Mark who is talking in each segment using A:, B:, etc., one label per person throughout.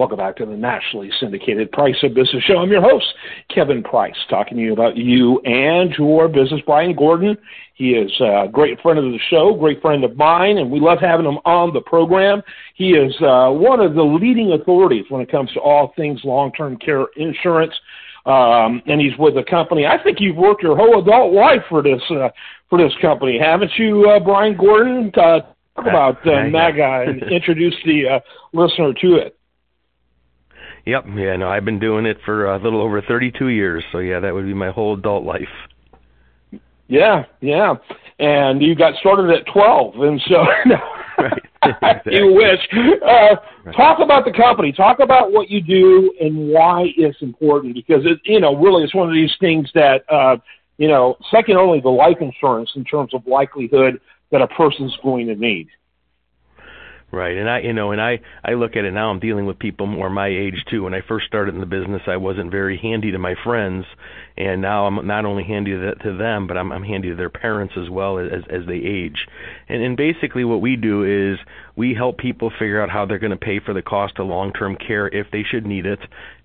A: Welcome back to the nationally syndicated Price of Business Show. I'm your host, Kevin Price, talking to you about you and your business. Brian Gordon, he is a great friend of the show, great friend of mine, and we love having him on the program. He is uh, one of the leading authorities when it comes to all things long-term care insurance. Um, and he's with a company. I think you've worked your whole adult life for this uh, for this company, haven't you, uh, Brian Gordon? Uh, talk about uh, MAGA and introduce the uh, listener to it.
B: Yep. Yeah. No, I've been doing it for a little over 32 years. So yeah, that would be my whole adult life.
A: Yeah. Yeah. And you got started at 12, and so.
B: right. Exactly.
A: you wish. Uh, right. Talk about the company. Talk about what you do and why it's important because it, you know, really, it's one of these things that, uh, you know, second only to life insurance in terms of likelihood that a person's going to need.
B: Right, and I, you know, and I, I look at it now. I'm dealing with people more my age too. When I first started in the business, I wasn't very handy to my friends, and now I'm not only handy to, them, but I'm, I'm handy to their parents as well as as they age. And, and basically, what we do is we help people figure out how they're going to pay for the cost of long-term care if they should need it.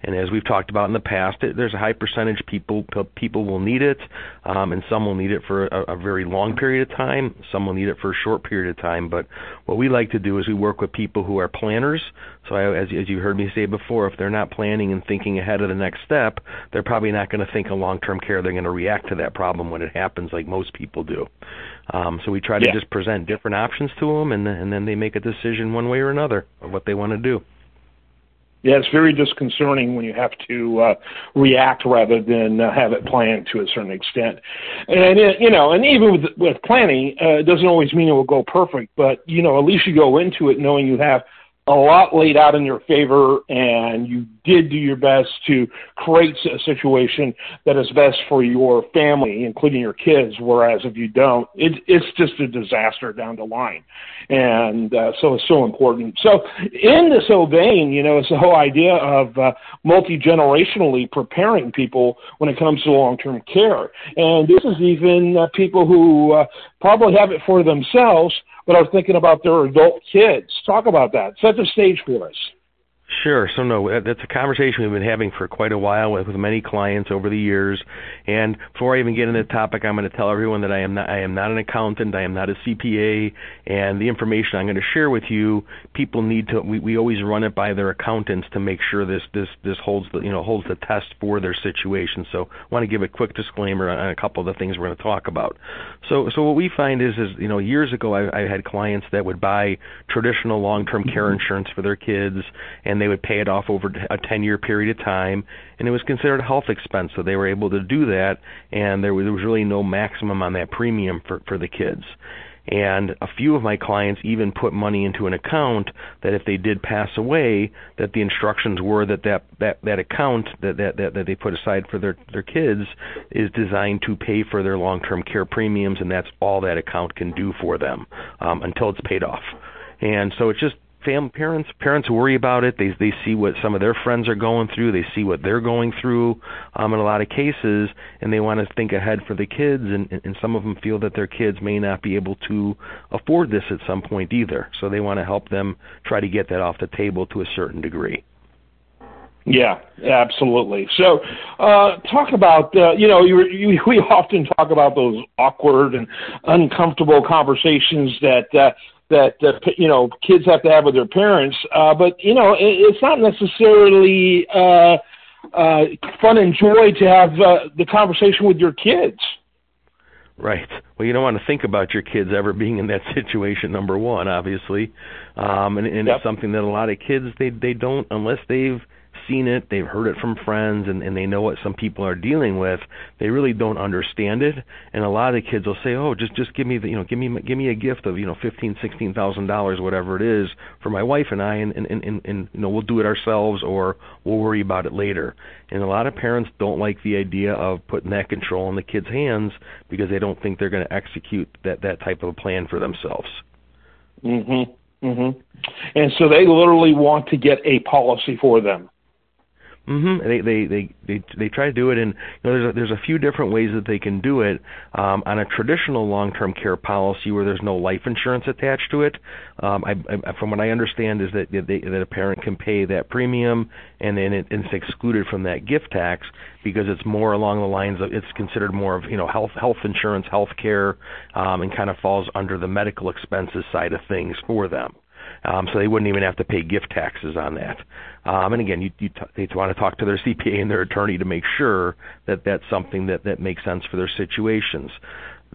B: And as we've talked about in the past, it, there's a high percentage people people will need it, um, and some will need it for a, a very long period of time. Some will need it for a short period of time. But what we like to do is we work with people who are planners. So I, as, as you heard me say before, if they're not planning and thinking ahead of the next step, they're probably not going to think of long-term care. They're going to react to that problem when it happens, like most people do. Um, so we try to
A: yeah.
B: just present different options to them, and, and then they make a decision one way or another of what they want to do.
A: Yeah, it's very disconcerting when you have to uh, react rather than uh, have it planned to a certain extent. And it, you know, and even with with planning, uh, it doesn't always mean it will go perfect. But you know, at least you go into it knowing you have a lot laid out in your favor, and you did do your best to create a situation that is best for your family, including your kids. Whereas if you don't, it, it's just a disaster down the line. And uh, so it's so important. So in this whole vein, you know, it's the whole idea of uh, multi generationally preparing people when it comes to long term care. And this is even uh, people who uh, probably have it for themselves but are thinking about their adult kids. Talk about that. Set the stage for us.
B: Sure. So no, that's a conversation we've been having for quite a while with, with many clients over the years. And before I even get into the topic, I'm going to tell everyone that I am not I am not an accountant. I am not a CPA. And the information I'm going to share with you, people need to. We, we always run it by their accountants to make sure this this this holds the you know holds the test for their situation. So I want to give a quick disclaimer on a couple of the things we're going to talk about. So so what we find is is you know years ago I, I had clients that would buy traditional long-term care insurance for their kids and and they would pay it off over a 10 year period of time and it was considered a health expense so they were able to do that and there was, there was really no maximum on that premium for for the kids. And a few of my clients even put money into an account that if they did pass away that the instructions were that that that, that account that, that that that they put aside for their their kids is designed to pay for their long term care premiums and that's all that account can do for them um, until it's paid off. And so it's just fam parents parents worry about it. They they see what some of their friends are going through. They see what they're going through um in a lot of cases and they want to think ahead for the kids and and some of them feel that their kids may not be able to afford this at some point either. So they want to help them try to get that off the table to a certain degree.
A: Yeah, absolutely. So, uh, talk about uh, you know you, you, we often talk about those awkward and uncomfortable conversations that uh, that uh, you know kids have to have with their parents. Uh, but you know, it, it's not necessarily uh, uh, fun and joy to have uh, the conversation with your kids.
B: Right. Well, you don't want to think about your kids ever being in that situation. Number one, obviously, um, and, and
A: yep.
B: it's something that a lot of kids they they don't unless they've seen it, they've heard it from friends, and, and they know what some people are dealing with. They really don't understand it, and a lot of the kids will say, "Oh, just just give me the you know give me give me a gift of you know fifteen, sixteen thousand dollars, whatever it is, for my wife and I, and, and and and you know we'll do it ourselves, or we'll worry about it later." And a lot of parents don't like the idea of putting that control in the kids' hands because they don't think they're going to execute that that type of a plan for themselves.
A: Mhm. Mhm. And so they literally want to get a policy for them.
B: Mm-hmm. They, they they they they try to do it, and you know, there's a, there's a few different ways that they can do it. Um, on a traditional long-term care policy where there's no life insurance attached to it, um, I, I, from what I understand is that they, that a parent can pay that premium, and then it, it's excluded from that gift tax because it's more along the lines of it's considered more of you know health health insurance, health care, um, and kind of falls under the medical expenses side of things for them. Um, so they wouldn't even have to pay gift taxes on that. Um, and again, you, you t- they want to talk to their CPA and their attorney to make sure that that's something that, that makes sense for their situations.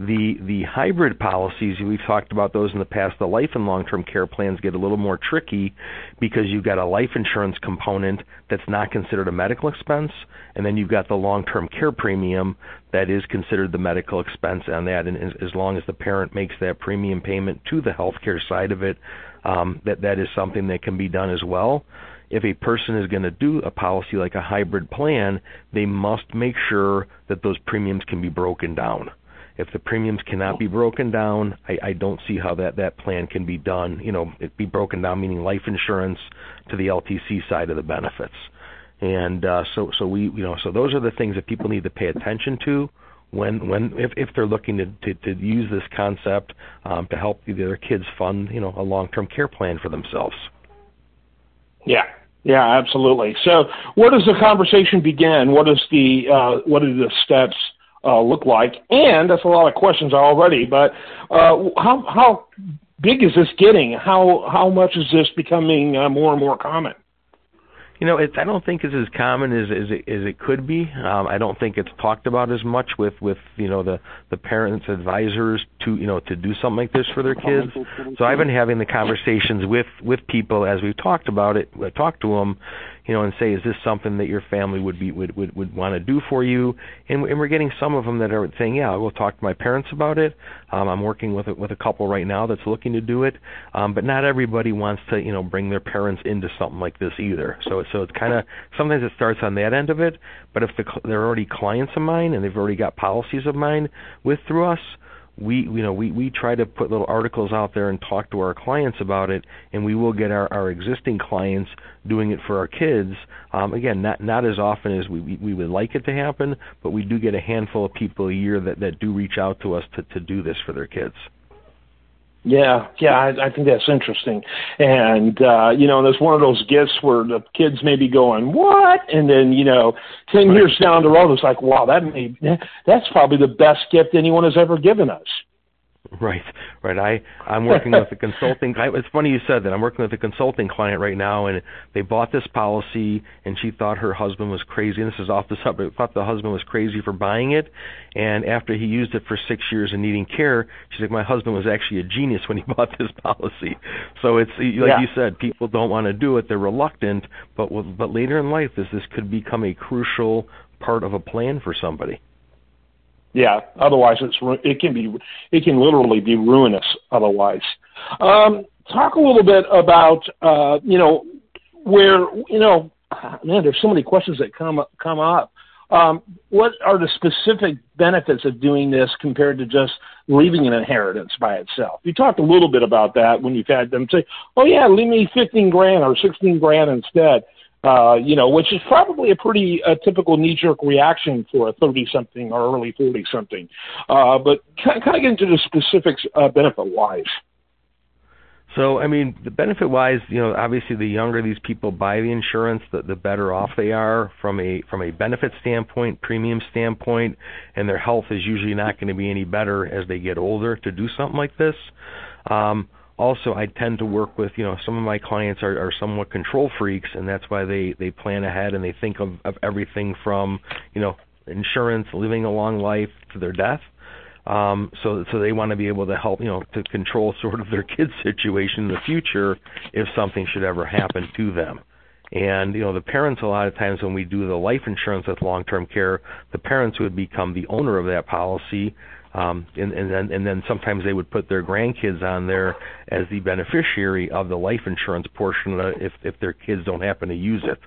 B: The the hybrid policies we've talked about those in the past. The life and long term care plans get a little more tricky because you've got a life insurance component that's not considered a medical expense, and then you've got the long term care premium that is considered the medical expense on that. And as, as long as the parent makes that premium payment to the healthcare side of it, um, that that is something that can be done as well if a person is going to do a policy like a hybrid plan, they must make sure that those premiums can be broken down. If the premiums cannot be broken down, I, I don't see how that, that plan can be done. You know, it be broken down meaning life insurance to the LTC side of the benefits. And uh, so, so we, you know, so those are the things that people need to pay attention to when, when, if, if they're looking to, to, to use this concept um, to help their kids fund, you know, a long-term care plan for themselves.
A: Yeah, yeah, absolutely. So, where does the conversation begin? What is the uh, what are the steps uh, look like? And that's a lot of questions already. But uh, how how big is this getting? How how much is this becoming uh, more and more common?
B: You know, it's I don't think it's as common as as it, as it could be. Um, I don't think it's talked about as much with with you know the the parents advisors to you know to do something like this for their kids. So I've been having the conversations with with people as we've talked about it, uh, talked to them, you know, and say, is this something that your family would be would would, would want to do for you? And, and we're getting some of them that are saying, yeah, I will talk to my parents about it. Um, I'm working with a, with a couple right now that's looking to do it, um, but not everybody wants to, you know, bring their parents into something like this either. So so it's kind of sometimes it starts on that end of it. But if the, they're already clients of mine and they've already got policies of mine with through us, we you know we we try to put little articles out there and talk to our clients about it and we will get our our existing clients doing it for our kids. Um again not not as often as we we would like it to happen but we do get a handful of people a year that that do reach out to us to to do this for their kids
A: yeah, yeah, I, I think that's interesting, and uh, you know, there's one of those gifts where the kids may be going, "What?" and then you know, ten years down the road, it's like, "Wow, that may that's probably the best gift anyone has ever given us."
B: Right, right. I I'm working with a consulting. I, it's funny you said that. I'm working with a consulting client right now, and they bought this policy, and she thought her husband was crazy. And this is off the subject. Thought the husband was crazy for buying it, and after he used it for six years and needing care, she's like, my husband was actually a genius when he bought this policy. So it's like yeah. you said, people don't want to do it. They're reluctant, but but later in life, this this could become a crucial part of a plan for somebody.
A: Yeah. Otherwise, it's it can be it can literally be ruinous. Otherwise, um, talk a little bit about uh, you know where you know man, there's so many questions that come come up. Um, what are the specific benefits of doing this compared to just leaving an inheritance by itself? You talked a little bit about that when you've had them say, "Oh yeah, leave me 15 grand or 16 grand instead." Uh, you know, which is probably a pretty uh, typical knee-jerk reaction for a 30-something or early 40-something. Uh, but kind of, get into the specifics uh, benefit-wise.
B: So, I mean, the benefit wise, you know, obviously the younger these people buy the insurance, the, the better off they are from a from a benefit standpoint, premium standpoint, and their health is usually not going to be any better as they get older to do something like this. Um, also I tend to work with you know some of my clients are, are somewhat control freaks and that's why they they plan ahead and they think of, of everything from you know insurance living a long life to their death. Um so so they want to be able to help you know to control sort of their kids situation in the future if something should ever happen to them. And you know the parents a lot of times when we do the life insurance with long term care the parents would become the owner of that policy um, and, and then and then sometimes they would put their grandkids on there as the beneficiary of the life insurance portion if if their kids don't happen to use it.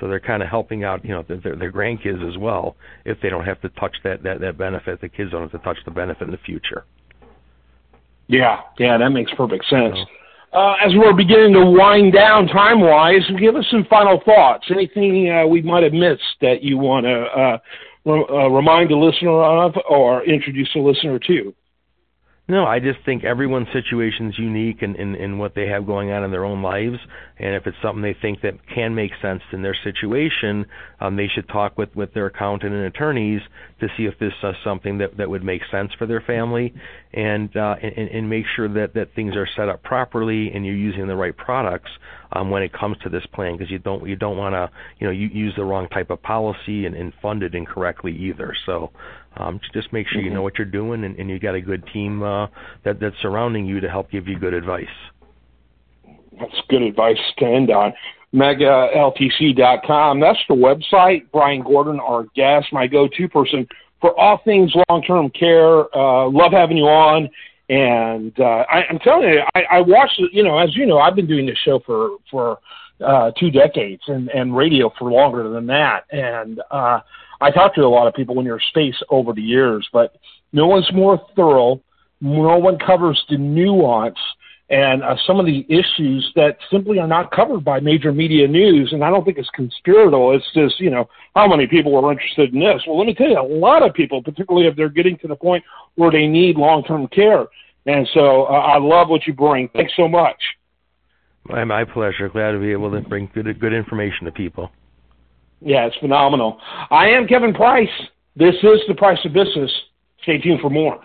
B: So they're kind of helping out, you know, their, their grandkids as well if they don't have to touch that, that that benefit. The kids don't have to touch the benefit in the future.
A: Yeah, yeah, that makes perfect sense. uh, as we're beginning to wind down time wise, give us some final thoughts. Anything uh, we might have missed that you want to uh, uh, remind a listener of or introduce a listener to?
B: No, I just think everyone's situation is unique in, in, in what they have going on in their own lives, and if it's something they think that can make sense in their situation, um, they should talk with, with their accountant and attorneys to see if this is something that, that would make sense for their family, and, uh, and and make sure that, that things are set up properly and you're using the right products um, when it comes to this plan, because you don't you don't want to you know you use the wrong type of policy and, and fund it incorrectly either. So um, just make sure you know mm-hmm. what you're doing, and, and you got a good team uh, that that's surrounding you to help give you good advice.
A: That's good advice to end on. MagaLTC.com. That's the website. Brian Gordon, our guest, my go-to person for all things long-term care. Uh, love having you on. And uh, I, I'm telling you, I, I watched. You know, as you know, I've been doing this show for for uh, two decades and and radio for longer than that. And uh, I talked to a lot of people in your space over the years, but no one's more thorough. No one covers the nuance and uh, some of the issues that simply are not covered by major media news. And I don't think it's conspiratorial. It's just, you know, how many people are interested in this? Well, let me tell you, a lot of people, particularly if they're getting to the point where they need long term care. And so uh, I love what you bring. Thanks so much.
B: My, my pleasure. Glad to be able to bring good, good information to people.
A: Yeah, it's phenomenal. I am Kevin Price. This is The Price of Business. Stay tuned for more.